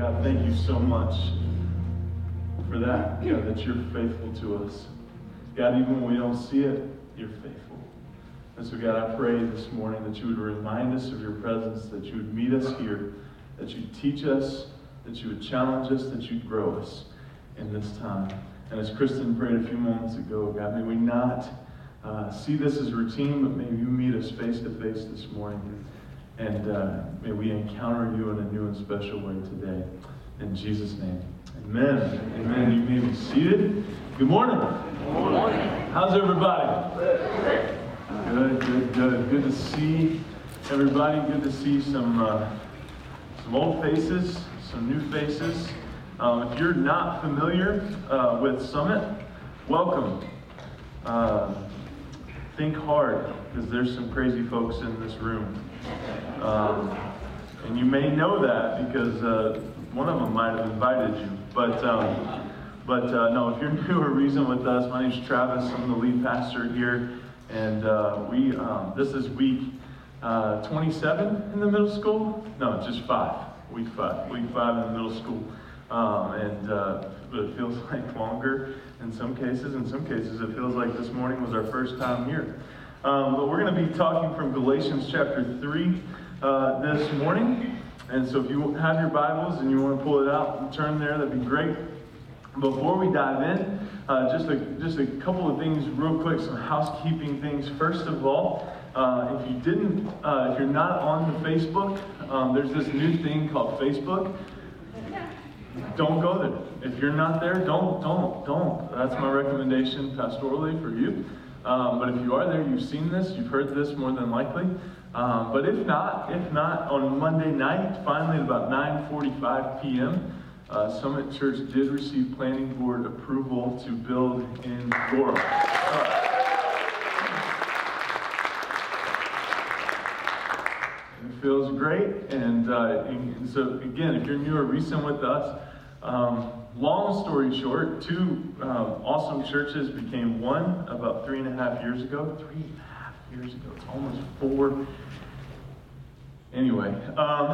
God, thank you so much for that. God, that you're faithful to us. God, even when we don't see it, you're faithful. And so, God, I pray this morning that you would remind us of your presence, that you would meet us here, that you'd teach us, that you would challenge us, that you'd grow us in this time. And as Kristen prayed a few moments ago, God, may we not uh, see this as routine, but may you meet us face to face this morning. And uh, may we encounter you in a new and special way today. In Jesus' name. Amen. Amen. You may be seated. Good morning. Good morning. How's everybody? Good, good, good. Good to see everybody. Good to see some uh, some old faces, some new faces. Um, if you're not familiar uh, with Summit, welcome. Uh, think hard because there's some crazy folks in this room. Um, and you may know that because uh, one of them might have invited you. But um, but uh, no, if you're new or recent with us, my name is Travis. I'm the lead pastor here, and uh, we um, this is week uh, 27 in the middle school. No, just five. Week five. Week five in the middle school. Um, and uh, but it feels like longer in some cases. In some cases, it feels like this morning was our first time here. Um, but we're going to be talking from Galatians chapter 3 uh, this morning. And so if you have your Bibles and you want to pull it out and turn there, that'd be great. Before we dive in, uh, just, a, just a couple of things real quick, some housekeeping things. First of all, uh, if you didn't, uh, if you're not on the Facebook, um, there's this new thing called Facebook. Don't go there. If you're not there, don't, don't, don't. That's my recommendation pastorally for you. Um, but if you are there, you've seen this, you've heard this more than likely. Um, but if not, if not, on Monday night, finally at about 9:45 p.m., uh, Summit Church did receive planning board approval to build in Laurel. Uh, it feels great, and, uh, and, so again, if you're new or recent with us, um, long story short, two um, awesome churches became one about three and a half years ago. Three years ago. It's almost four. Anyway, um,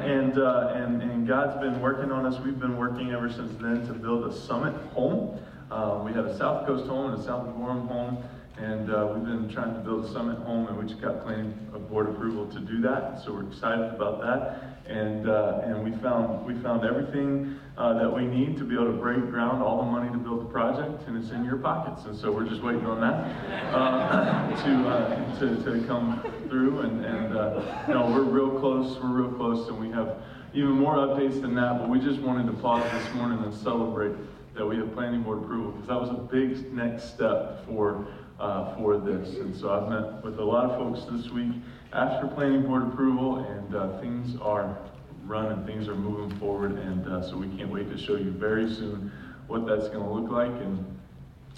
and, uh, and, and God's been working on us. We've been working ever since then to build a summit home. Uh, we have a South Coast home and a South Gorham home. And uh, we've been trying to build a summit home, and we just got planning board approval to do that. So we're excited about that. And uh, and we found we found everything uh, that we need to be able to break ground, all the money to build the project, and it's in your pockets. And so we're just waiting on that uh, to, uh, to to come through. And and uh, no, we're real close. We're real close, and we have even more updates than that. But we just wanted to pause this morning and celebrate that we have planning board approval because that was a big next step for uh, for this. And so I've met with a lot of folks this week, for planning board approval, and uh, things are running, things are moving forward. And uh, so we can't wait to show you very soon what that's going to look like and,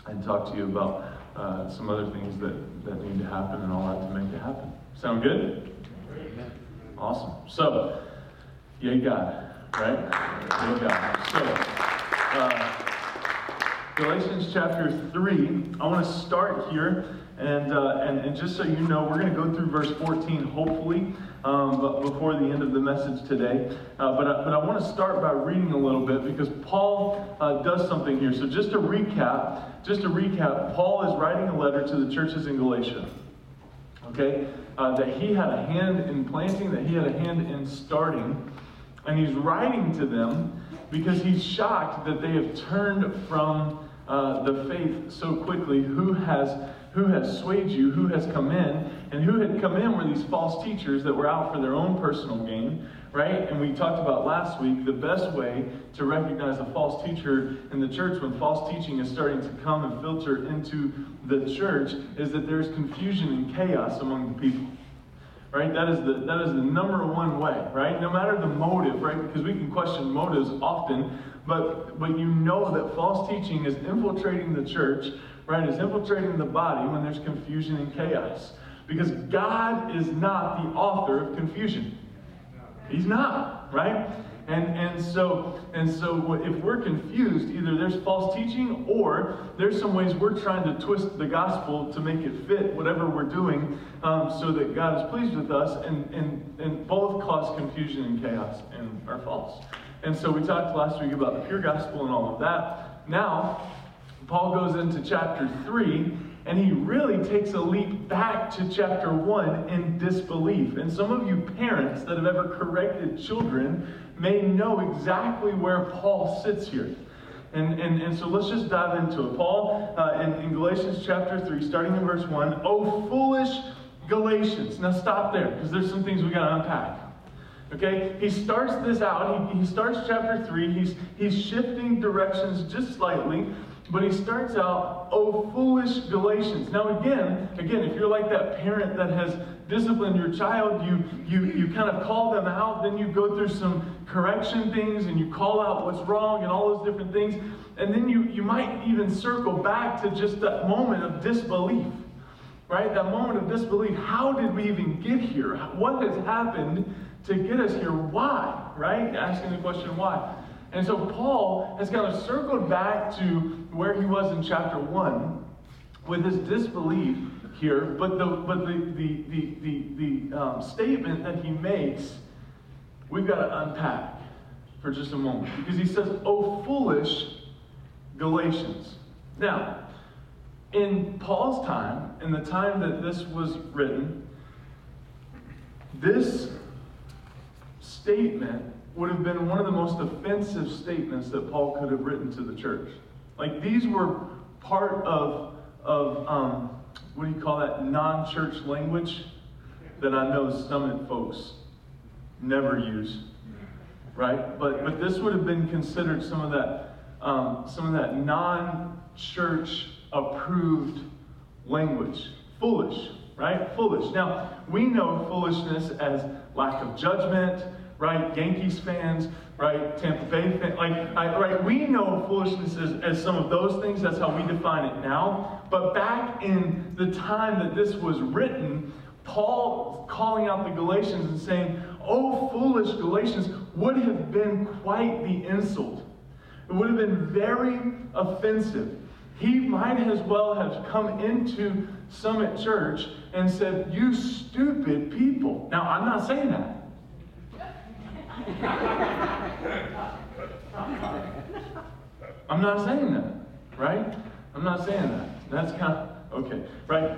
and talk to you about uh, some other things that, that need to happen and all that to make it happen. Sound good? Awesome. So, yay God, right? Yay God. So, uh, Galatians chapter 3. I want to start here, and, uh, and, and just so you know, we're going to go through verse 14, hopefully, um, but before the end of the message today. Uh, but, I, but I want to start by reading a little bit because Paul uh, does something here. So, just to recap, just to recap, Paul is writing a letter to the churches in Galatia. Okay? Uh, that he had a hand in planting, that he had a hand in starting. And he's writing to them because he's shocked that they have turned from uh, the faith so quickly. Who has who has swayed you? Who has come in? And who had come in were these false teachers that were out for their own personal gain, right? And we talked about last week the best way to recognize a false teacher in the church when false teaching is starting to come and filter into the church is that there's confusion and chaos among the people right? That is the that is the number one way, right? No matter the motive, right? Because we can question motives often, but but you know that false teaching is infiltrating the church, right? Is infiltrating the body when there's confusion and chaos. Because God is not the author of confusion. He's not, right? And, and so and so if we're confused, either there's false teaching or there's some ways we're trying to twist the gospel to make it fit whatever we're doing um, so that God is pleased with us, and, and, and both cause confusion and chaos and are false. And so we talked last week about the pure gospel and all of that. Now, Paul goes into chapter 3 and he really takes a leap back to chapter 1 in disbelief. And some of you parents that have ever corrected children may know exactly where Paul sits here. And, and, and so let's just dive into it. Paul, uh, in, in Galatians chapter 3, starting in verse 1, Oh, foolish Galatians. Now stop there, because there's some things we got to unpack. Okay? He starts this out. He, he starts chapter 3. He's, he's shifting directions just slightly. But he starts out, oh foolish Galatians. Now again, again, if you're like that parent that has disciplined your child, you you you kind of call them out, then you go through some correction things and you call out what's wrong and all those different things. And then you, you might even circle back to just that moment of disbelief. Right? That moment of disbelief. How did we even get here? What has happened to get us here? Why? Right? Asking the question why. And so Paul has kind of circled back to where he was in chapter 1 with his disbelief here, but the, but the, the, the, the, the um, statement that he makes, we've got to unpack for just a moment. Because he says, Oh, foolish Galatians. Now, in Paul's time, in the time that this was written, this statement would have been one of the most offensive statements that Paul could have written to the church. Like these were part of, of um, what do you call that, non church language that I know Summit folks never use. Right? But, but this would have been considered some of that, um, some of that non church approved language. Foolish, right? Foolish. Now, we know foolishness as lack of judgment, right? Yankees fans, right? Tampa Bay fans, like, I, right? We know foolishness as, as some of those things. That's how we define it now. But back in the time that this was written, Paul calling out the Galatians and saying, "Oh, foolish Galatians," would have been quite the insult. It would have been very offensive. He might as well have come into Summit Church and said, You stupid people. Now, I'm not saying that. I'm not saying that, right? I'm not saying that. That's kind of okay, right?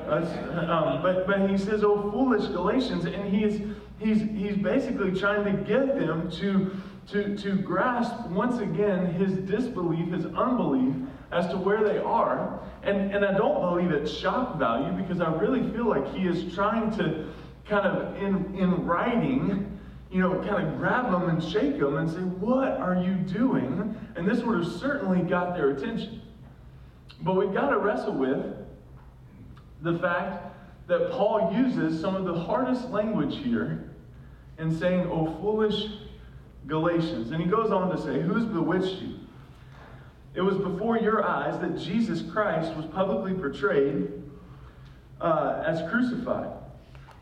Um, but but he says, "Oh, foolish Galatians," and he's he's he's basically trying to get them to to to grasp once again his disbelief, his unbelief as to where they are. And and I don't believe it's shock value because I really feel like he is trying to kind of in in writing you know, kind of grab them and shake them and say, What are you doing? And this would have certainly got their attention. But we've got to wrestle with the fact that Paul uses some of the hardest language here in saying, Oh, foolish Galatians. And he goes on to say, Who's bewitched you? It was before your eyes that Jesus Christ was publicly portrayed uh, as crucified.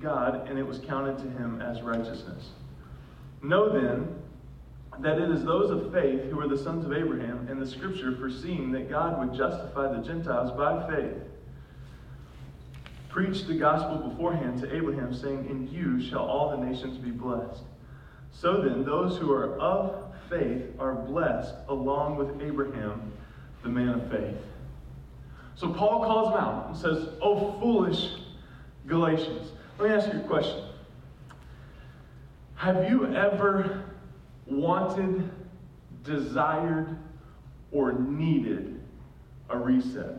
God, and it was counted to him as righteousness. Know then that it is those of faith who are the sons of Abraham, and the scripture foreseeing that God would justify the Gentiles by faith. Preached the gospel beforehand to Abraham, saying, In you shall all the nations be blessed. So then, those who are of faith are blessed along with Abraham, the man of faith. So Paul calls them out and says, Oh, foolish Galatians. Let me ask you a question. Have you ever wanted, desired, or needed a reset?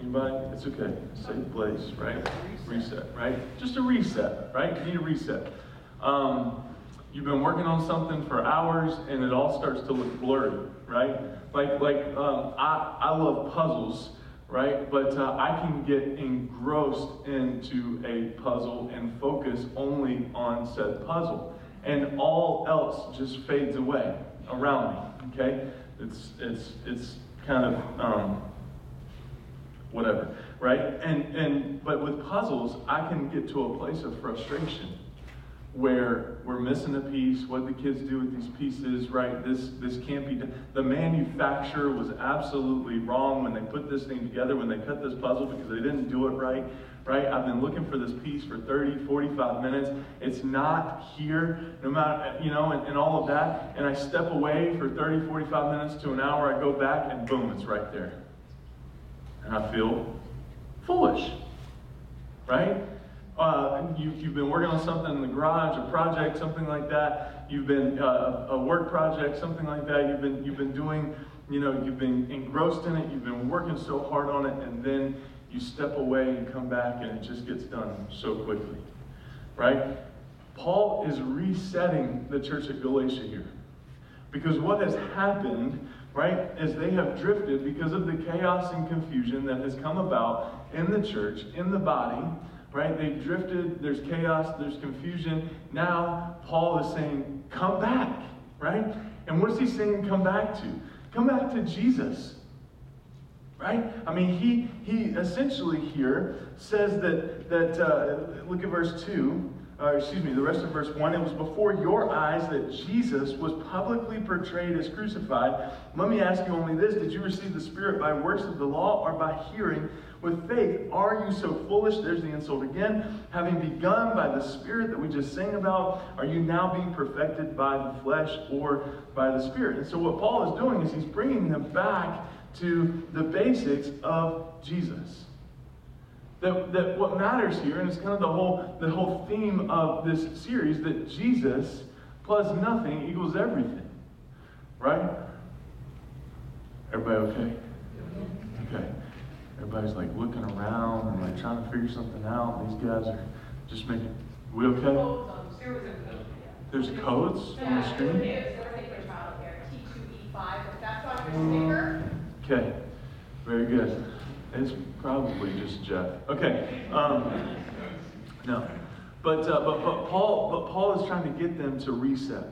Anybody? It's okay. Safe place, right? Reset, right? Just a reset, right? You need a reset. Um, you've been working on something for hours and it all starts to look blurry, right? Like, like um, I, I love puzzles right? But uh, I can get engrossed into a puzzle and focus only on said puzzle. And all else just fades away around me, Okay? It's, it's, it's kind of um, whatever, right? And, and, but with puzzles, I can get to a place of frustration where we're missing a piece, what the kids do with these pieces, right? This this can't be done. The manufacturer was absolutely wrong when they put this thing together, when they cut this puzzle because they didn't do it right, right? I've been looking for this piece for 30, 45 minutes. It's not here, no matter, you know, and, and all of that. And I step away for 30, 45 minutes to an hour, I go back, and boom, it's right there. And I feel foolish, right? Uh, you, you've been working on something in the garage, a project, something like that. You've been uh, a work project, something like that. You've been you've been doing, you know, you've been engrossed in it. You've been working so hard on it, and then you step away and come back, and it just gets done so quickly, right? Paul is resetting the church at Galatia here, because what has happened right? As they have drifted because of the chaos and confusion that has come about in the church, in the body, right? They've drifted, there's chaos, there's confusion. Now, Paul is saying, come back, right? And what is he saying come back to? Come back to Jesus. Right? I mean, he he essentially here says that that uh, look at verse two, uh, excuse me, the rest of verse one. It was before your eyes that Jesus was publicly portrayed as crucified. Let me ask you only this: Did you receive the Spirit by works of the law or by hearing with faith. Are you so foolish? There's the insult again. Having begun by the Spirit that we just sang about, are you now being perfected by the flesh or by the Spirit? And so, what Paul is doing is he's bringing them back to the basics of Jesus. That, that what matters here, and it's kind of the whole, the whole theme of this series, that Jesus plus nothing equals everything. Right? Everybody okay? Okay. Everybody's like looking around and like trying to figure something out. These guys are just making. We okay? There's codes on the screen. Okay, very good. It's probably just Jeff. Okay, um, no, but, uh, but but Paul but Paul is trying to get them to reset.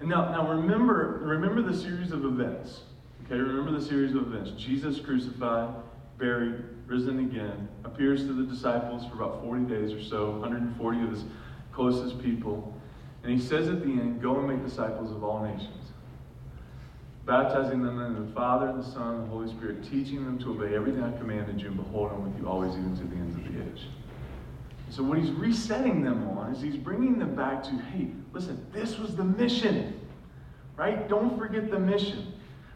And now now remember remember the series of events. Okay, remember the series of events. Jesus crucified buried, risen again, appears to the disciples for about 40 days or so, 140 of his closest people. And he says at the end, Go and make disciples of all nations, baptizing them in the Father, the Son, and the Holy Spirit, teaching them to obey everything I commanded you, and behold, I'm with you always, even to the ends of the age. So, what he's resetting them on is he's bringing them back to, hey, listen, this was the mission, right? Don't forget the mission.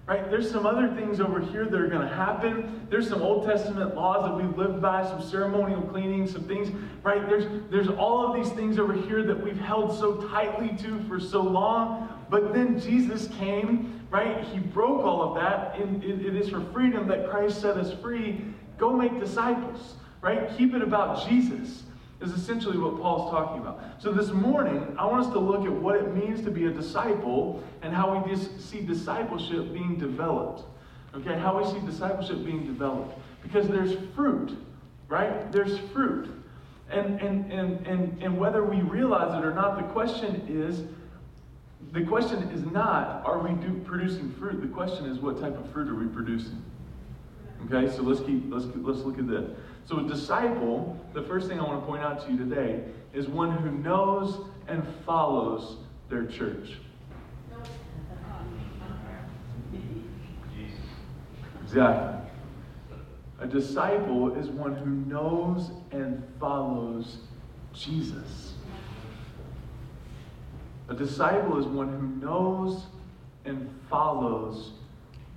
Right? There's some other things over here that are going to happen. There's some Old Testament laws that we've lived by, some ceremonial cleaning, some things, right? There's, there's all of these things over here that we've held so tightly to for so long. But then Jesus came, right? He broke all of that. It, it is for freedom that Christ set us free. Go make disciples, right? Keep it about Jesus is essentially what Paul's talking about. So this morning, I want us to look at what it means to be a disciple and how we see discipleship being developed. Okay, how we see discipleship being developed. Because there's fruit, right? There's fruit. And, and, and, and, and whether we realize it or not, the question is, the question is not, are we do, producing fruit? The question is, what type of fruit are we producing? Okay, so let's keep, let's, let's look at this. So, a disciple, the first thing I want to point out to you today, is one who knows and follows their church. Exactly. A disciple is one who knows and follows Jesus. A disciple is one who knows and follows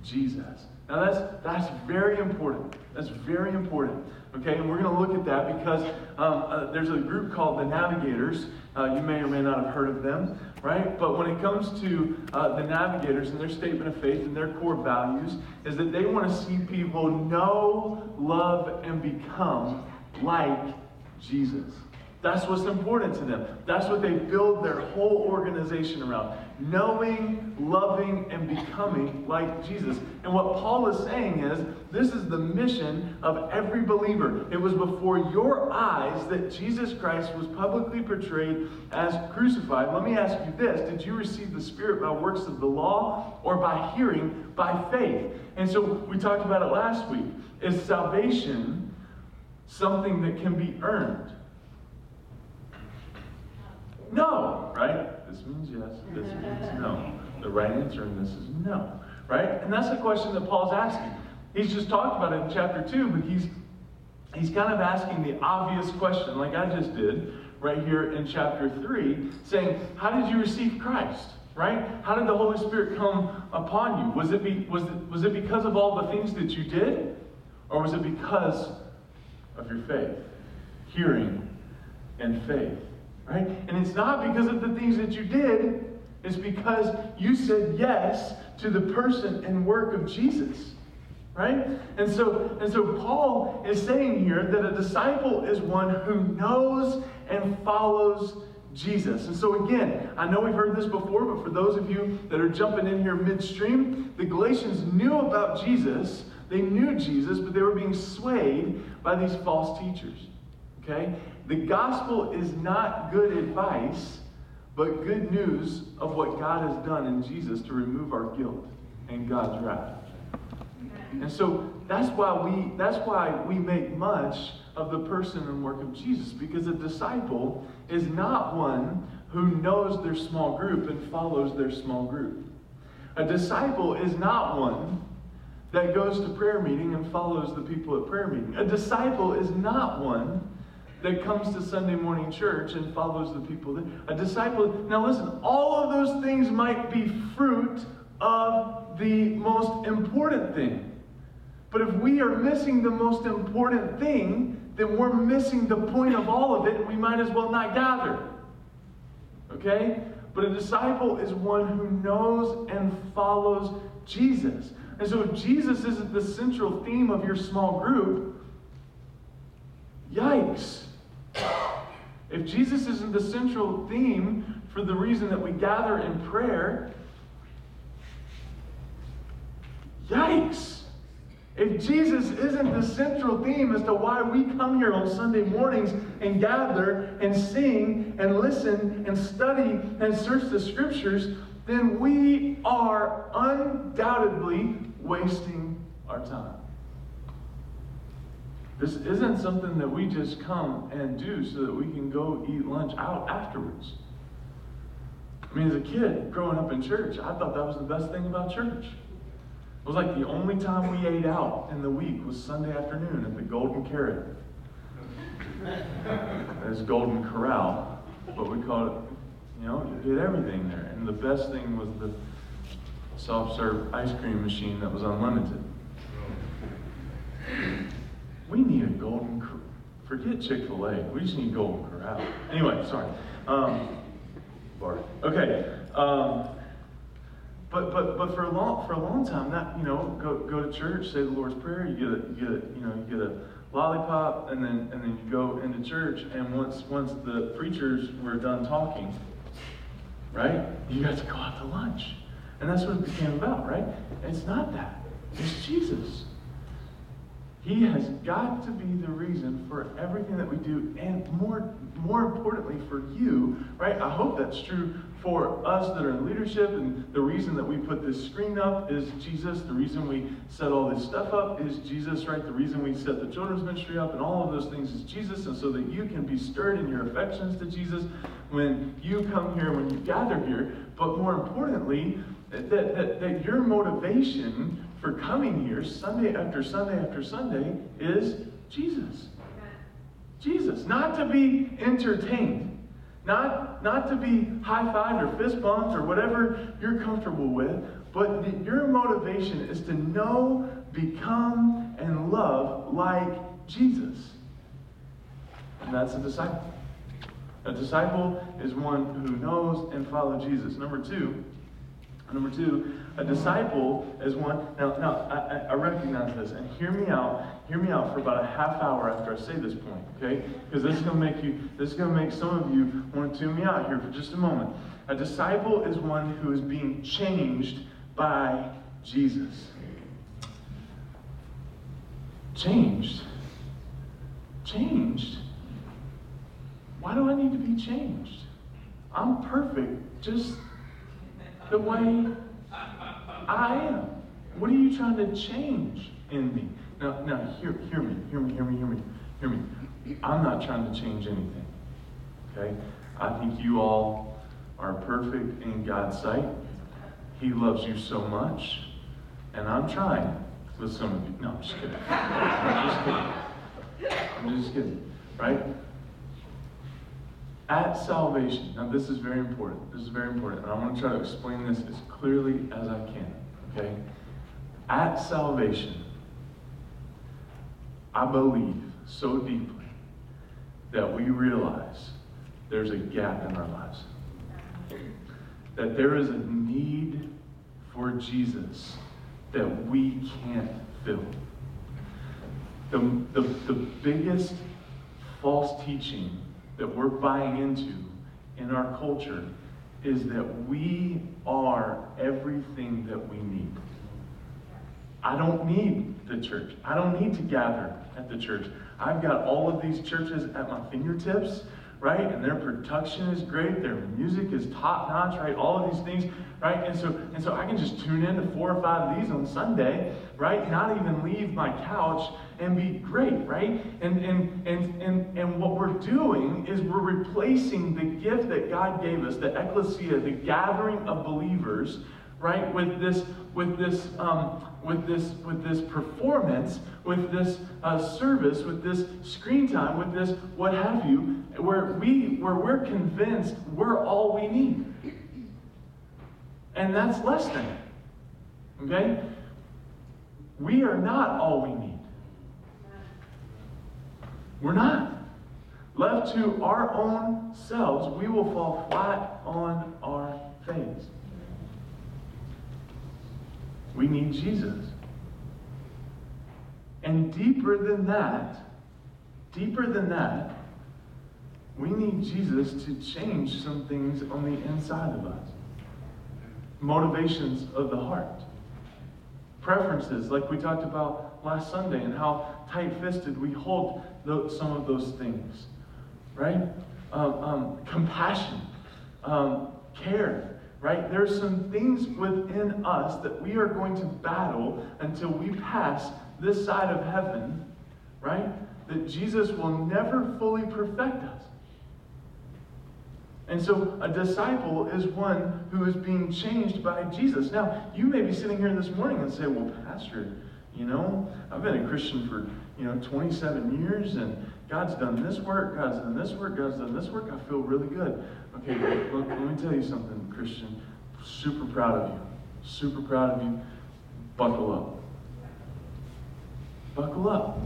Jesus. Now that's that's very important. That's very important. Okay, and we're going to look at that because um, uh, there's a group called the Navigators. Uh, you may or may not have heard of them, right? But when it comes to uh, the Navigators and their statement of faith and their core values, is that they want to see people know, love, and become like Jesus. That's what's important to them. That's what they build their whole organization around. Knowing, loving, and becoming like Jesus. And what Paul is saying is this is the mission of every believer. It was before your eyes that Jesus Christ was publicly portrayed as crucified. Let me ask you this Did you receive the Spirit by works of the law or by hearing by faith? And so we talked about it last week. Is salvation something that can be earned? No, right? This means yes, this means no. The right answer in this is no, right? And that's the question that Paul's asking. He's just talked about it in chapter 2, but he's he's kind of asking the obvious question, like I just did right here in chapter 3, saying, How did you receive Christ? Right? How did the Holy Spirit come upon you? Was it, be, was, it, was it because of all the things that you did? Or was it because of your faith? Hearing and faith. Right? And it's not because of the things that you did, it's because you said yes to the person and work of Jesus. Right? And so, and so Paul is saying here that a disciple is one who knows and follows Jesus. And so, again, I know we've heard this before, but for those of you that are jumping in here midstream, the Galatians knew about Jesus. They knew Jesus, but they were being swayed by these false teachers. Okay? The gospel is not good advice, but good news of what God has done in Jesus to remove our guilt and God's wrath. And so that's why we that's why we make much of the person and work of Jesus because a disciple is not one who knows their small group and follows their small group. A disciple is not one that goes to prayer meeting and follows the people at prayer meeting. A disciple is not one that comes to Sunday morning church and follows the people. A disciple, now listen, all of those things might be fruit of the most important thing. But if we are missing the most important thing, then we're missing the point of all of it, and we might as well not gather. Okay? But a disciple is one who knows and follows Jesus. And so if Jesus isn't the central theme of your small group, yikes. If Jesus isn't the central theme for the reason that we gather in prayer, yikes. If Jesus isn't the central theme as to why we come here on Sunday mornings and gather and sing and listen and study and search the scriptures, then we are undoubtedly wasting our time. This isn't something that we just come and do so that we can go eat lunch out afterwards. I mean, as a kid growing up in church, I thought that was the best thing about church. It was like the only time we ate out in the week was Sunday afternoon at the Golden Carrot. It's Golden Corral, but we called it. You know, you did everything there. And the best thing was the soft serve ice cream machine that was unlimited. We need a golden, forget Chick fil A. We just need Golden Corral. Anyway, sorry. Um, Bart. Okay. Um, but but but for a long for a long time, that you know, go go to church, say the Lord's Prayer, you get a you get a you know you get a lollipop, and then and then you go into church, and once once the preachers were done talking, right, you got to go out to lunch, and that's what it became about, right? It's not that. It's Jesus. He has got to be the reason for everything that we do, and more, more importantly, for you, right? I hope that's true for us that are in leadership, and the reason that we put this screen up is Jesus. The reason we set all this stuff up is Jesus, right? The reason we set the children's ministry up and all of those things is Jesus, and so that you can be stirred in your affections to Jesus when you come here, when you gather here. But more importantly, that, that, that your motivation for coming here Sunday after Sunday after Sunday is Jesus. Jesus. Not to be entertained. Not, not to be high-fived or fist bumped or whatever you're comfortable with, but your motivation is to know, become, and love like Jesus. And that's a disciple. A disciple is one who knows and follows Jesus. Number two, number two, a disciple is one. Now, now I, I recognize this, and hear me out. Hear me out for about a half hour after I say this point, okay? Because this is to make you. This is to make some of you want to tune me out here for just a moment. A disciple is one who is being changed by Jesus. Changed. Changed. Why do I need to be changed? I'm perfect just the way I am. What are you trying to change in me? Now, now hear, hear me, hear me, hear me, hear me, hear me. I'm not trying to change anything. Okay? I think you all are perfect in God's sight. He loves you so much. And I'm trying with some of you. No, I'm just kidding. I'm just kidding. I'm just kidding. Right? At salvation, now this is very important. This is very important. And I want to try to explain this as clearly as I can. Okay? At salvation, I believe so deeply that we realize there's a gap in our lives. That there is a need for Jesus that we can't fill. The, the, the biggest false teaching that we're buying into in our culture is that we are everything that we need. I don't need the church. I don't need to gather at the church. I've got all of these churches at my fingertips right? And their production is great, their music is top notch, right? All of these things, right? And so, and so I can just tune in to four or five of these on Sunday, right? Not even leave my couch and be great, right? And and and and and what we're doing is we're replacing the gift that God gave us, the ecclesia, the gathering of believers, right? With this, with this, um, with this, with this performance, with this uh, service, with this screen time, with this what have you, where we, where we're convinced we're all we need, and that's less than. it. Okay, we are not all we need. We're not. Left to our own selves, we will fall flat on our face. We need Jesus. And deeper than that, deeper than that, we need Jesus to change some things on the inside of us. Motivations of the heart. Preferences, like we talked about last Sunday, and how tight fisted we hold some of those things. Right? Um, um, compassion, um, care, right? There's some things within us that we are going to battle until we pass this side of heaven, right? That Jesus will never fully perfect us. And so a disciple is one who is being changed by Jesus. Now, you may be sitting here this morning and say, well, Pastor, you know, I've been a Christian for, you know, 27 years and God's done this work, God's done this work, God's done this work. I feel really good. Okay, look, let me tell you something, Christian. Super proud of you. Super proud of you. Buckle up. Buckle up.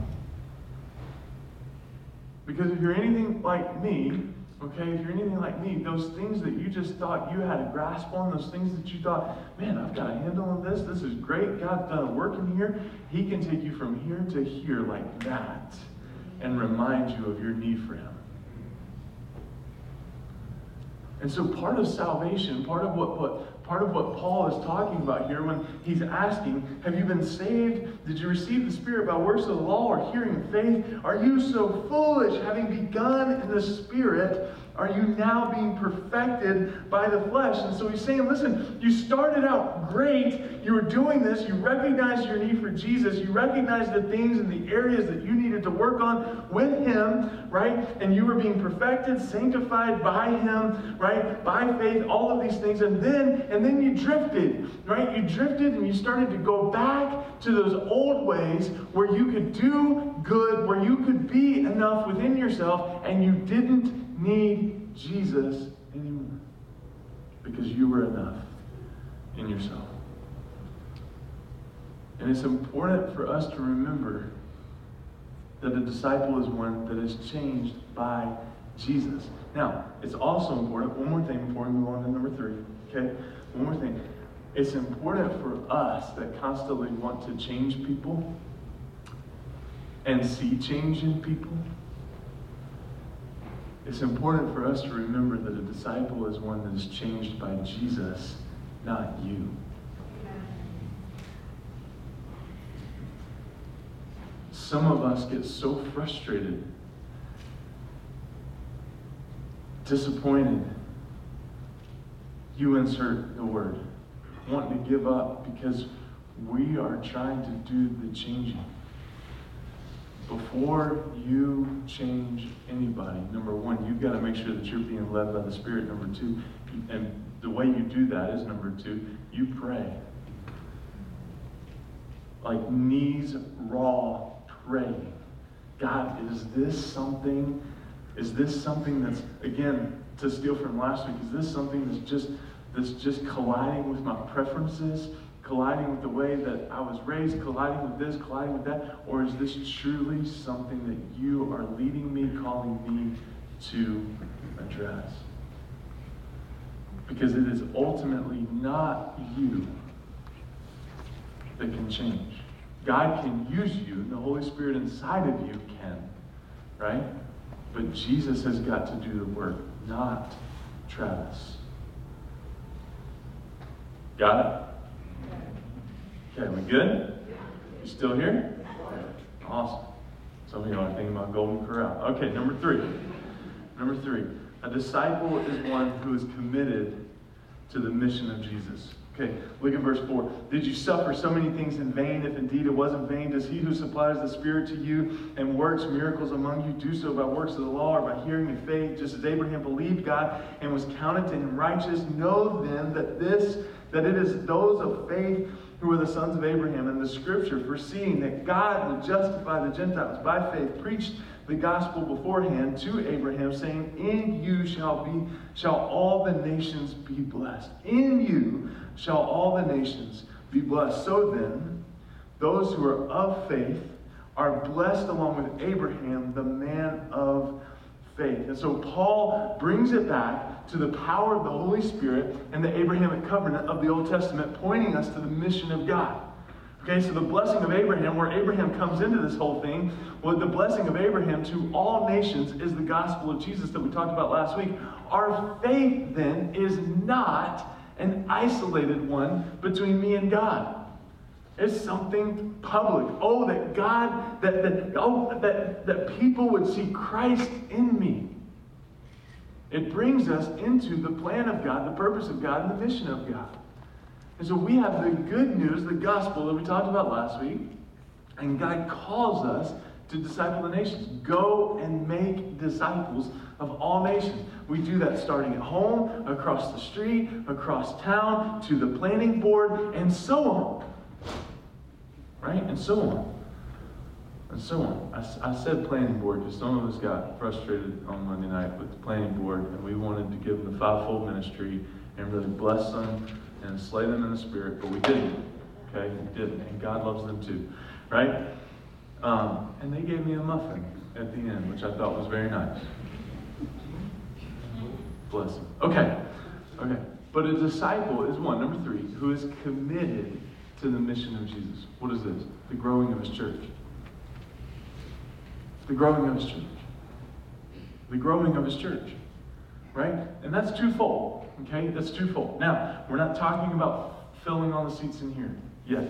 Because if you're anything like me, okay, if you're anything like me, those things that you just thought you had a grasp on, those things that you thought, man, I've got a handle on this, this is great, God's done a work in here, He can take you from here to here like that and remind you of your need for Him. And so part of salvation, part of what, what, part of what Paul is talking about here when he's asking, Have you been saved? Did you receive the Spirit by works of the law or hearing faith? Are you so foolish, having begun in the Spirit? Are you now being perfected by the flesh? And so he's saying, listen, you started out great. You were doing this. You recognized your need for Jesus. You recognized the things and the areas that you needed to work on with him, right? And you were being perfected, sanctified by him, right? By faith, all of these things. And then, and then you drifted, right? You drifted and you started to go back to those old ways where you could do good, where you could be enough within yourself, and you didn't need Jesus anymore because you were enough in yourself. And it's important for us to remember that a disciple is one that is changed by Jesus. Now, it's also important, one more thing before we move on to number three, okay? One more thing. It's important for us that constantly want to change people and see change in people it's important for us to remember that a disciple is one that is changed by Jesus, not you. Some of us get so frustrated, disappointed. You insert the word, wanting to give up because we are trying to do the changing. Before you change anybody, number one, you've got to make sure that you're being led by the Spirit. Number two, and the way you do that is number two, you pray. Like knees raw praying. God, is this something? Is this something that's again to steal from last week? Is this something that's just that's just colliding with my preferences, colliding with the way that I was raised, colliding with this, colliding with that, or is this truly something that you are leading me, calling me to address? Because it is ultimately not you that can change. God can use you, and the Holy Spirit inside of you can, right? But Jesus has got to do the work, not Travis. Got it? Okay, we good? You still here? Awesome. Some of y'all are thinking about Golden Corral. Okay, number three. Number three. A disciple is one who is committed to the mission of Jesus. Okay, look at verse 4. Did you suffer so many things in vain? If indeed it was in vain, does he who supplies the Spirit to you and works miracles among you do so by works of the law or by hearing and faith, just as Abraham believed God and was counted to him righteous? Know then that this, that it is those of faith who are the sons of Abraham. And the scripture, foreseeing that God would justify the Gentiles by faith, preached the gospel beforehand to Abraham, saying, In you shall be shall all the nations be blessed. In you shall all the nations be blessed. So then, those who are of faith are blessed along with Abraham, the man of faith. And so Paul brings it back to the power of the Holy Spirit and the Abrahamic covenant of the Old Testament, pointing us to the mission of God. Okay, so the blessing of Abraham, where Abraham comes into this whole thing, well, the blessing of Abraham to all nations is the gospel of Jesus that we talked about last week. Our faith then is not an isolated one between me and God. It's something public. Oh, that God, that, that, oh, that, that people would see Christ in me. It brings us into the plan of God, the purpose of God, and the mission of God. And so we have the good news, the gospel that we talked about last week, and God calls us to disciple the nations. Go and make disciples of all nations. We do that starting at home, across the street, across town, to the planning board, and so on. Right? And so on. And so on. I, I said planning board because some of us got frustrated on Monday night with the planning board, and we wanted to give them the fivefold ministry and really bless them and slay them in the spirit, but we didn't. Okay? We didn't. And God loves them too. Right? Um, and they gave me a muffin at the end, which I thought was very nice. Bless them. Okay. Okay. But a disciple is one, number three, who is committed to the mission of Jesus. What is this? The growing of his church. The growing of his church. The growing of his church. Right? And that's twofold. Okay? That's twofold. Now, we're not talking about filling all the seats in here yet.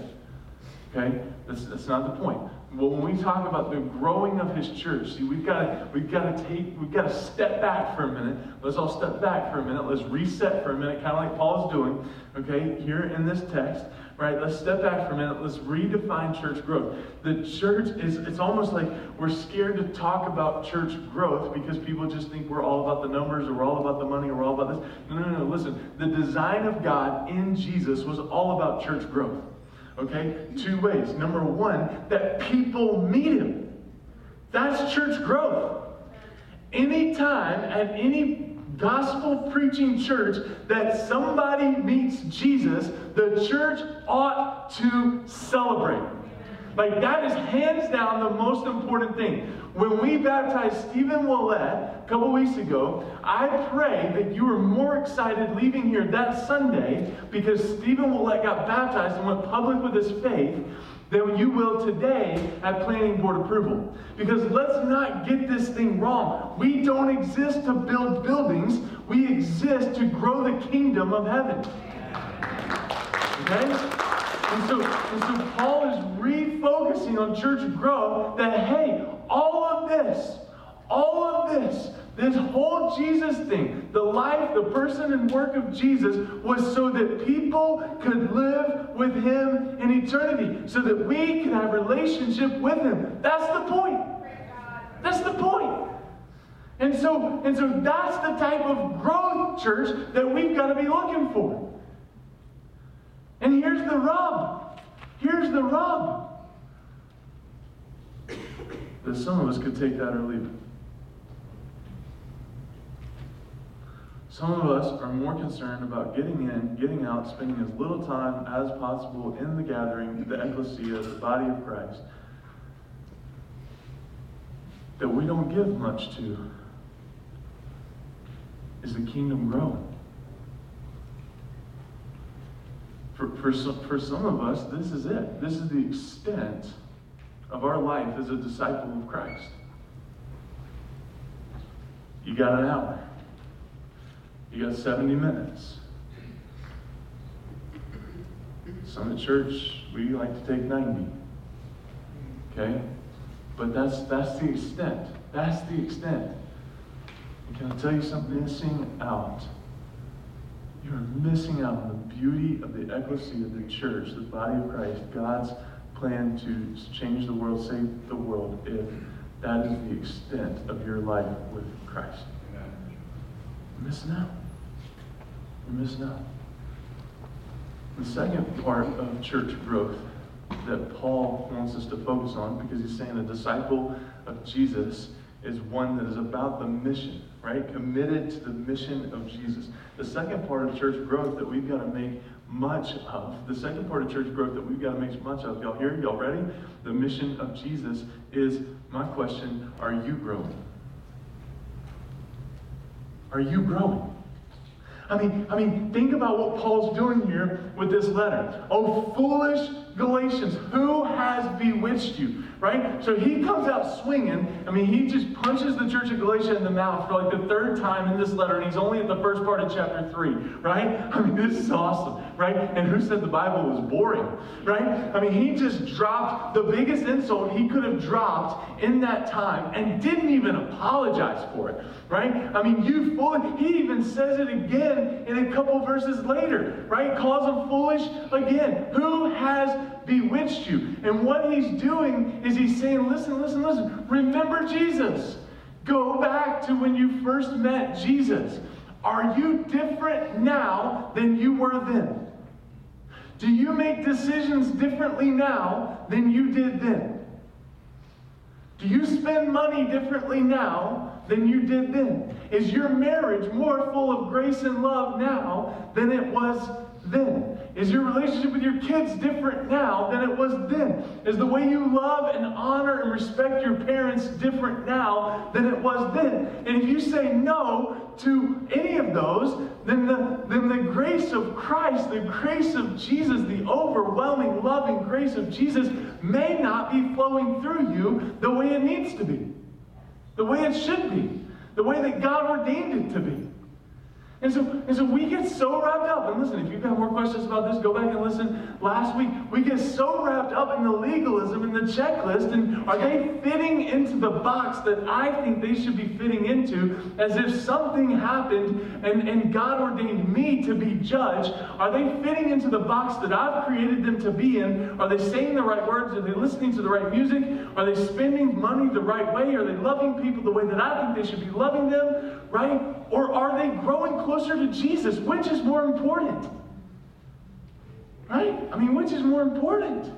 Okay? That's, that's not the point. Well, when we talk about the growing of his church, see, we've got to we've got to take we've got to step back for a minute. Let's all step back for a minute. Let's reset for a minute, kind of like Paul is doing, okay, here in this text. Right? Let's step back for a minute. Let's redefine church growth. The church is it's almost like we're scared to talk about church growth because people just think we're all about the numbers or we're all about the money or we're all about this. No, no, no. Listen, the design of God in Jesus was all about church growth. Okay? Two ways. Number one, that people meet him. That's church growth. Anytime at any gospel preaching church that somebody meets Jesus, the church ought to celebrate. Like, that is hands down the most important thing. When we baptized Stephen Willett a couple weeks ago, I pray that you were more excited leaving here that Sunday because Stephen Willett got baptized and went public with his faith than you will today at planning board approval. Because let's not get this thing wrong. We don't exist to build buildings, we exist to grow the kingdom of heaven. Okay? And so, and so Paul is refocusing on church growth that, hey, all of this, all of this, this whole Jesus thing, the life, the person, and work of Jesus was so that people could live with Him in eternity, so that we could have relationship with Him. That's the point. That's the point. And so, and so that's the type of growth, church, that we've got to be looking for. And here's the rub. Here's the rub. That some of us could take that or leave it. Some of us are more concerned about getting in, getting out, spending as little time as possible in the gathering, the ecclesia, the body of Christ, that we don't give much to. Is the kingdom growing? For, for, some, for some of us, this is it. This is the extent of our life as a disciple of Christ. You got an hour. You got 70 minutes. Some at church, we like to take 90. Okay? But that's that's the extent. That's the extent. And can I tell you something? Missing out. You are missing out on the beauty of the ecclesia of the church, the body of Christ, God's plan to change the world, save the world, if that is the extent of your life with Christ. You're missing out. You're missing out. The second part of church growth that Paul wants us to focus on, because he's saying a disciple of Jesus is one that is about the mission, right? Committed to the mission of Jesus. The second part of church growth that we've got to make much of, the second part of church growth that we've got to make much of, y'all hear? Y'all ready? The mission of Jesus is my question are you growing? Are you growing? I mean, I mean, think about what Paul's doing here with this letter. Oh, foolish Galatians, who has bewitched you? Right? So he comes out swinging. I mean, he just punches the church of Galatia in the mouth for like the third time in this letter, and he's only at the first part of chapter 3, right? I mean, this is awesome, right? And who said the Bible was boring, right? I mean, he just dropped the biggest insult he could have dropped in that time and didn't even apologize for it, right? I mean, you fully, he even says it again in a couple verses later, right? Calls them foolish again. Who has bewitched you. And what he's doing is he's saying, listen, listen, listen. Remember Jesus. Go back to when you first met Jesus. Are you different now than you were then? Do you make decisions differently now than you did then? Do you spend money differently now than you did then? Is your marriage more full of grace and love now than it was then? Is your relationship with your kids different now than it was then? Is the way you love and honor and respect your parents different now than it was then? And if you say no to any of those, then the, then the grace of Christ, the grace of Jesus, the overwhelming, loving grace of Jesus may not be flowing through you the way it needs to be, the way it should be, the way that God ordained it to be. And so, and so we get so wrapped up. And listen, if you've got more questions about this, go back and listen. Last week, we get so wrapped up in the legalism and the checklist. And are they fitting into the box that I think they should be fitting into as if something happened and, and God ordained me to be judged? Are they fitting into the box that I've created them to be in? Are they saying the right words? Are they listening to the right music? Are they spending money the right way? Are they loving people the way that I think they should be loving them? Right? Or are they growing closer? to Jesus. Which is more important? Right? I mean, which is more important?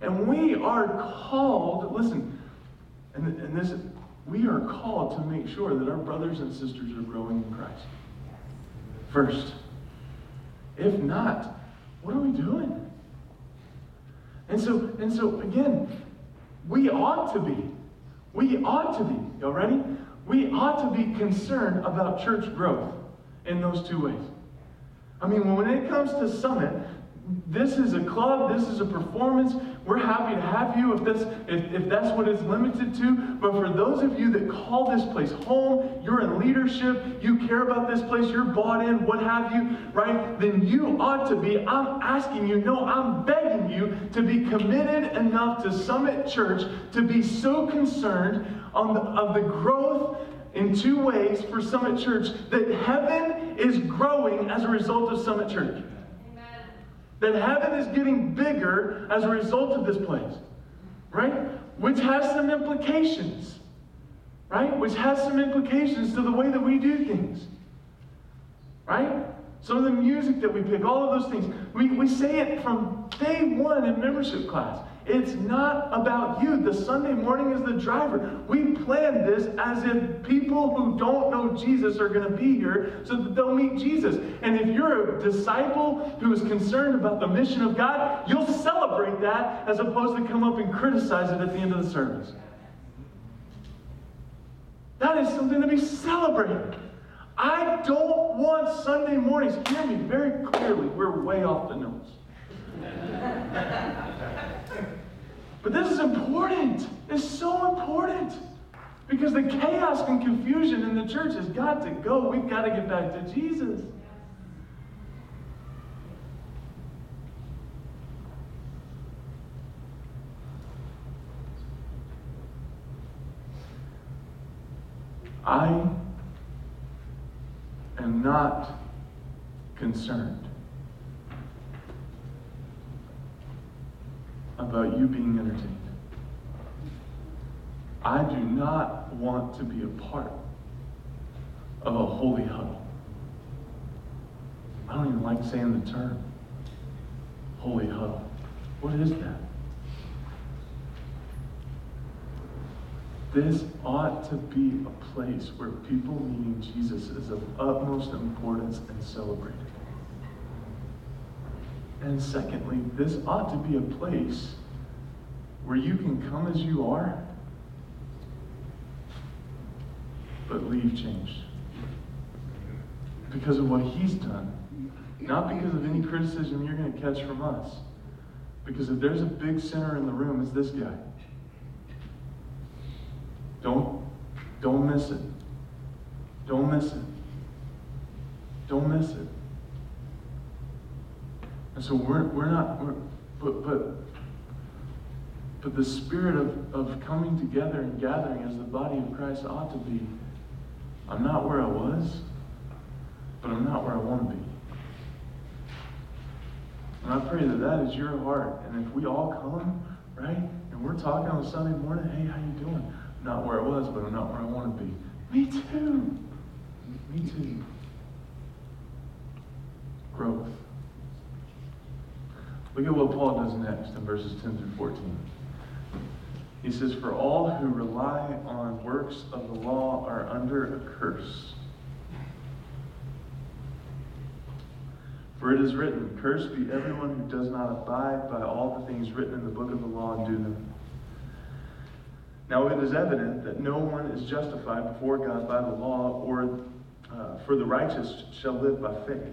And we are called, listen, and, and this, we are called to make sure that our brothers and sisters are growing in Christ. First. If not, what are we doing? And so, and so again, we ought to be. We ought to be. Y'all ready? We ought to be concerned about church growth in those two ways. I mean, when it comes to Summit, this is a club, this is a performance. We're happy to have you if that's, if, if that's what it's limited to. But for those of you that call this place home, you're in leadership, you care about this place, you're bought in, what have you, right? Then you ought to be, I'm asking you, no, I'm begging you to be committed enough to Summit Church to be so concerned on the, of the growth in two ways for Summit Church that heaven is growing as a result of Summit Church. That heaven is getting bigger as a result of this place. Right? Which has some implications. Right? Which has some implications to the way that we do things. Right? Some of the music that we pick, all of those things. We, we say it from day one in membership class. It's not about you. The Sunday morning is the driver. We plan this as if people who don't know Jesus are going to be here so that they'll meet Jesus. And if you're a disciple who is concerned about the mission of God, you'll celebrate that as opposed to come up and criticize it at the end of the service. That is something to be celebrated. I don't want Sunday mornings. Hear me very clearly. We're way off the notes. But this is important. It's so important. Because the chaos and confusion in the church has got to go. We've got to get back to Jesus. I am not concerned about you being entertained. I do not want to be a part of a holy huddle. I don't even like saying the term holy huddle. What is that? This ought to be a place where people meeting Jesus is of utmost importance and celebrated. And secondly, this ought to be a place where you can come as you are, but leave changed. Because of what he's done. Not because of any criticism you're going to catch from us. Because if there's a big sinner in the room, it's this guy. Don't, don't miss it. Don't miss it. Don't miss it. And so we're, we're not, we're, but, but, but the spirit of, of coming together and gathering as the body of Christ ought to be I'm not where I was, but I'm not where I want to be. And I pray that that is your heart. And if we all come, right, and we're talking on a Sunday morning, hey, how you doing? I'm not where I was, but I'm not where I want to be. Me too. Me too. Growth. Look at what Paul does next in verses 10 through 14. He says, For all who rely on works of the law are under a curse. For it is written, Cursed be everyone who does not abide by all the things written in the book of the law and do them. Now it is evident that no one is justified before God by the law, or uh, for the righteous shall live by faith.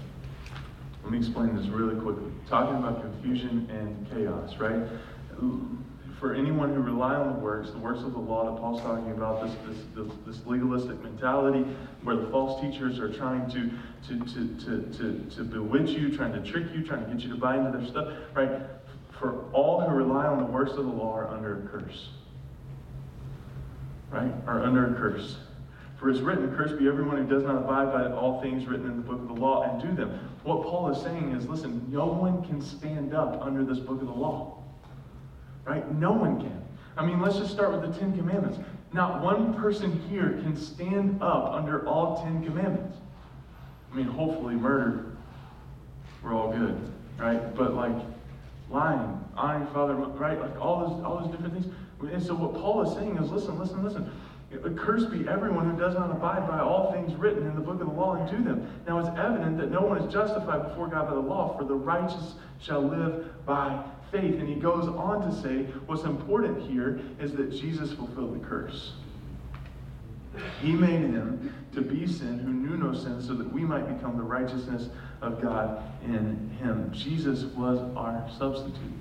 let me explain this really quickly. Talking about confusion and chaos, right? For anyone who rely on the works, the works of the law that Paul's talking about, this, this, this, this legalistic mentality where the false teachers are trying to, to, to, to, to, to bewitch you, trying to trick you, trying to get you to buy into their stuff, right? For all who rely on the works of the law are under a curse. Right? Are under a curse. For it's written, Cursed be everyone who does not abide by all things written in the book of the law and do them. What Paul is saying is listen, no one can stand up under this book of the law. Right? No one can. I mean, let's just start with the Ten Commandments. Not one person here can stand up under all Ten Commandments. I mean, hopefully, murder, we're all good, right? But like lying, honoring father, right? Like all those, all those different things. And so what Paul is saying is, listen, listen, listen. Cursed be everyone who does not abide by all things written in the book of the law and do them. Now it's evident that no one is justified before God by the law, for the righteous shall live by faith. And he goes on to say what's important here is that Jesus fulfilled the curse. He made him to be sin who knew no sin so that we might become the righteousness of God in him. Jesus was our substitute.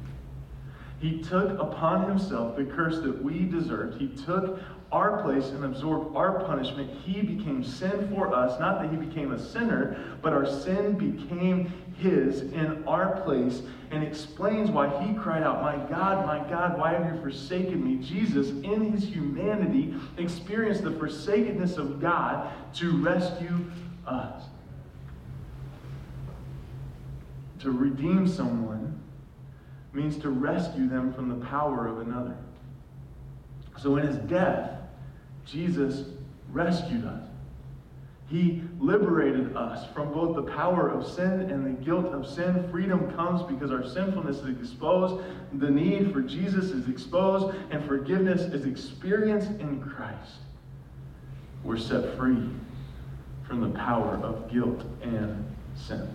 He took upon himself the curse that we deserved. He took our place and absorbed our punishment. He became sin for us. Not that he became a sinner, but our sin became his in our place and explains why he cried out, My God, my God, why have you forsaken me? Jesus, in his humanity, experienced the forsakenness of God to rescue us. To redeem someone means to rescue them from the power of another. So in his death, Jesus rescued us. He liberated us from both the power of sin and the guilt of sin. Freedom comes because our sinfulness is exposed, the need for Jesus is exposed, and forgiveness is experienced in Christ. We're set free from the power of guilt and sin.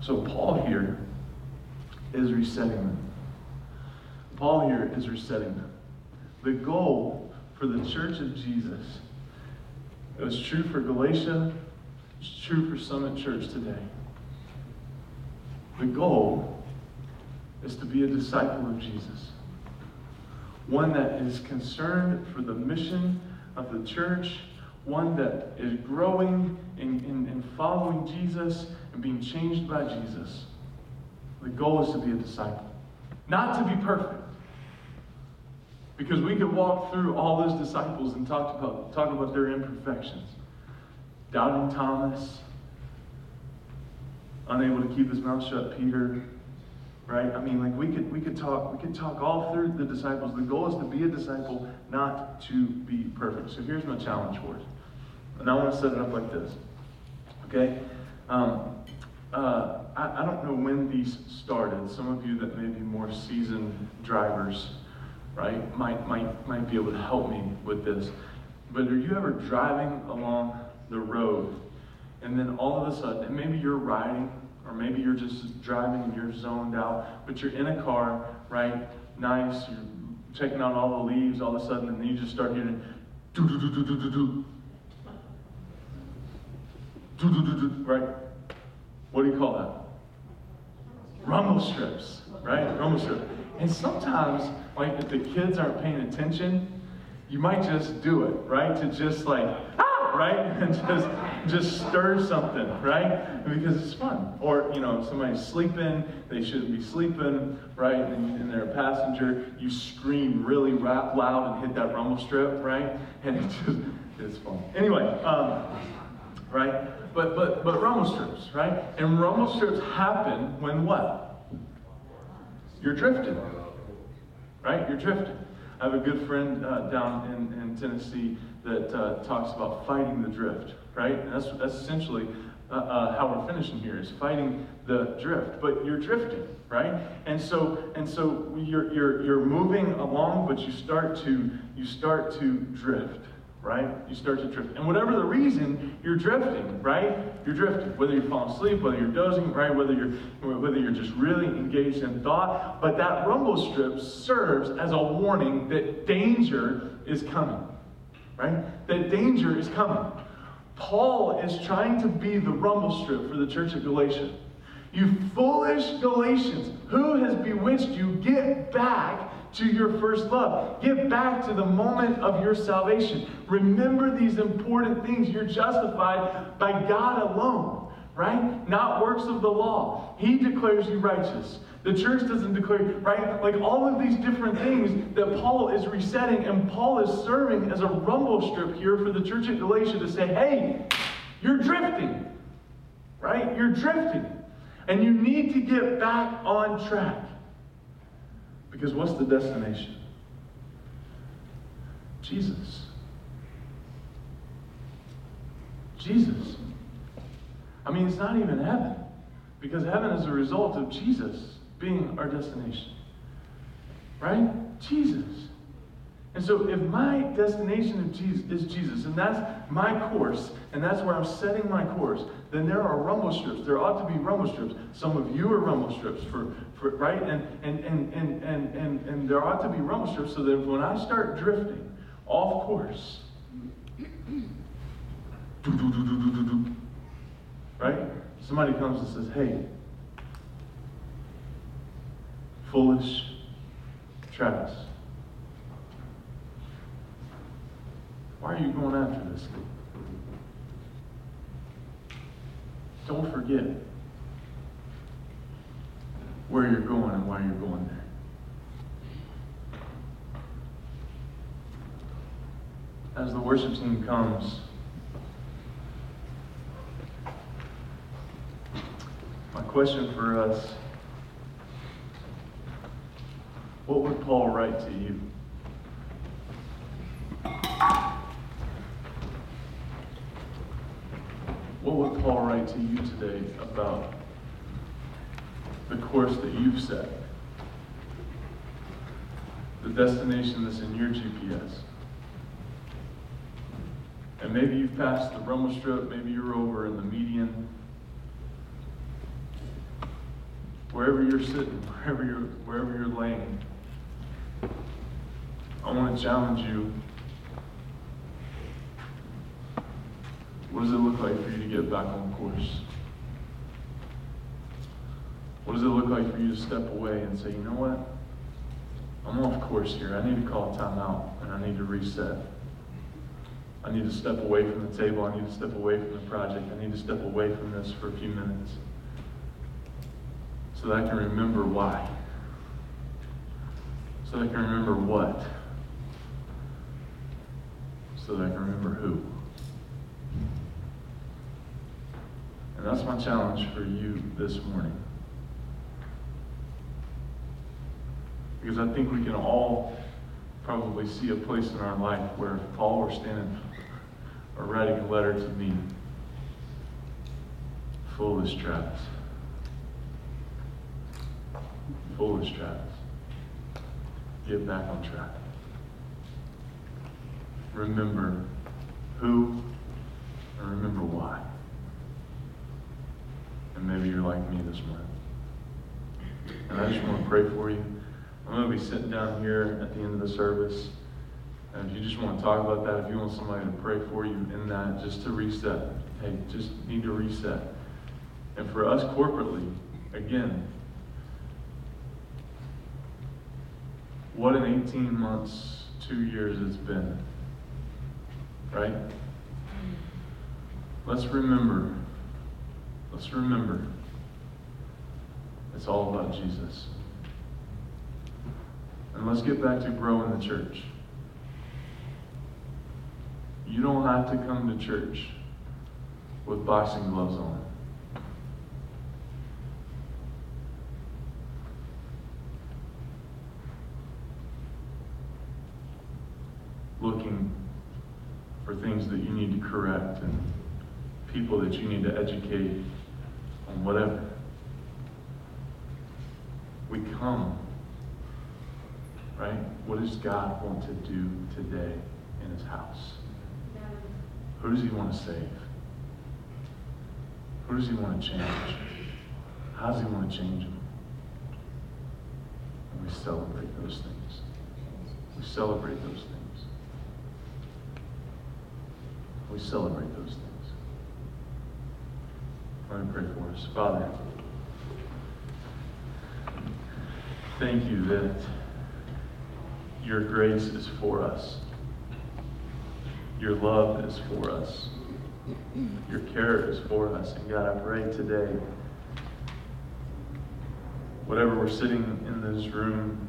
So, Paul here is resetting them. Paul here is resetting them. The goal for the church of Jesus it was true for Galatia, it's true for Summit Church today. The goal is to be a disciple of Jesus, one that is concerned for the mission of the church, one that is growing in, in, in following Jesus and being changed by Jesus. The goal is to be a disciple, not to be perfect. Because we could walk through all those disciples and talk about, talk about their imperfections. Doubting Thomas, unable to keep his mouth shut, Peter, right? I mean, like we could we could talk we could talk all through the disciples. The goal is to be a disciple, not to be perfect. So here's my challenge for us, and I want to set it up like this. Okay, um, uh, I, I don't know when these started. Some of you that may be more seasoned drivers right, might, might, might be able to help me with this. But are you ever driving along the road and then all of a sudden, and maybe you're riding, or maybe you're just driving and you're zoned out, but you're in a car, right? Nice, you're checking out all the leaves all of a sudden, and then you just start hearing do do do do do do do. Do do do do, right? What do you call that? Rumble strips, right? Rumble strips. And sometimes like if the kids aren't paying attention, you might just do it, right? To just like, ah, right? And just just stir something, right? Because it's fun. Or, you know, somebody's sleeping, they shouldn't be sleeping, right? And, and they're a passenger, you scream really loud and hit that rumble strip, right? And it just, it's fun. Anyway, um, right? But but but rumble strips, right? And rumble strips happen when what? You're drifting right? You're drifting. I have a good friend uh, down in, in Tennessee that uh, talks about fighting the drift, right? And that's, that's essentially uh, uh, how we're finishing here is fighting the drift. But you're drifting, right? And so and so you're you're you're moving along, but you start to you start to drift right? You start to drift. And whatever the reason, you're drifting, right? You're drifting. Whether you're falling asleep, whether you're dozing, right? Whether you're whether you're just really engaged in thought. But that rumble strip serves as a warning that danger is coming. Right? That danger is coming. Paul is trying to be the rumble strip for the church of Galatia. You foolish Galatians, who has bewitched you? Get back to your first love. Get back to the moment of your salvation. Remember these important things. You're justified by God alone, right? Not works of the law. He declares you righteous. The church doesn't declare, right? Like all of these different things that Paul is resetting, and Paul is serving as a rumble strip here for the church at Galatia to say, hey, you're drifting, right? You're drifting. And you need to get back on track. Because what's the destination? Jesus. Jesus. I mean, it's not even heaven, because heaven is a result of Jesus being our destination. Right? Jesus. And so, if my destination of Jesus is Jesus, and that's my course, and that's where I'm setting my course, then there are rumble strips. There ought to be rumble strips. Some of you are rumble strips, for, right? And, and, and, and, and, and, and there ought to be rumble so that when I start drifting off course, right? Somebody comes and says, hey, foolish Travis. Why are you going after this? Don't forget where you're going and why you're going there. As the worship team comes, my question for us what would Paul write to you? What would Paul write to you today about the course that you've set? The destination that's in your GPS? And maybe you've passed the rumble strip, maybe you're over in the median. Wherever you're sitting, wherever you're, wherever you're laying, I want to challenge you. What does it look like for you to get back on course? What does it look like for you to step away and say, you know what? I'm off course here. I need to call time out and I need to reset. I need to step away from the table. I need to step away from the project. I need to step away from this for a few minutes so that I can remember why. So that I can remember what so that I can remember who. And that's my challenge for you this morning. Because I think we can all probably see a place in our life where if Paul were standing or writing a letter to me, foolish Travis. Foolish Travis. Get back on track remember who and remember why. And maybe you're like me this morning. And I just want to pray for you. I'm going to be sitting down here at the end of the service. And if you just want to talk about that, if you want somebody to pray for you in that, just to reset. Hey, just need to reset. And for us corporately, again, what an 18 months, two years it's been. Right? Let's remember. Let's remember. It's all about Jesus. And let's get back to growing the church. You don't have to come to church with boxing gloves on. Looking for things that you need to correct and people that you need to educate on whatever. We come, right? What does God want to do today in his house? Who does he want to save? Who does he want to change? How does he want to change them? And we celebrate those things. We celebrate those things. we celebrate those things. Let me pray for us. Father, thank you that your grace is for us. Your love is for us. Your care is for us. And God, I pray today, whatever we're sitting in this room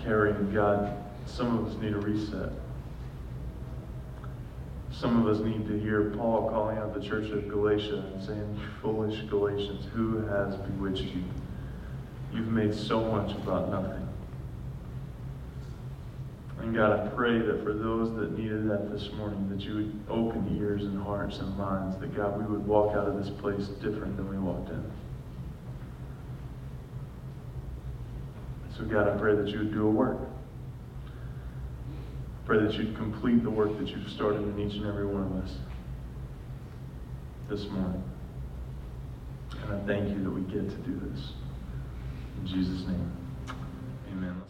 carrying, God, some of us need a reset. Some of us need to hear Paul calling out the church of Galatia and saying, Foolish Galatians, who has bewitched you? You've made so much about nothing. And God, I pray that for those that needed that this morning, that you would open ears and hearts and minds, that God, we would walk out of this place different than we walked in. So, God, I pray that you would do a work. Pray that you'd complete the work that you've started in each and every one of us this morning. And I thank you that we get to do this. In Jesus' name, amen.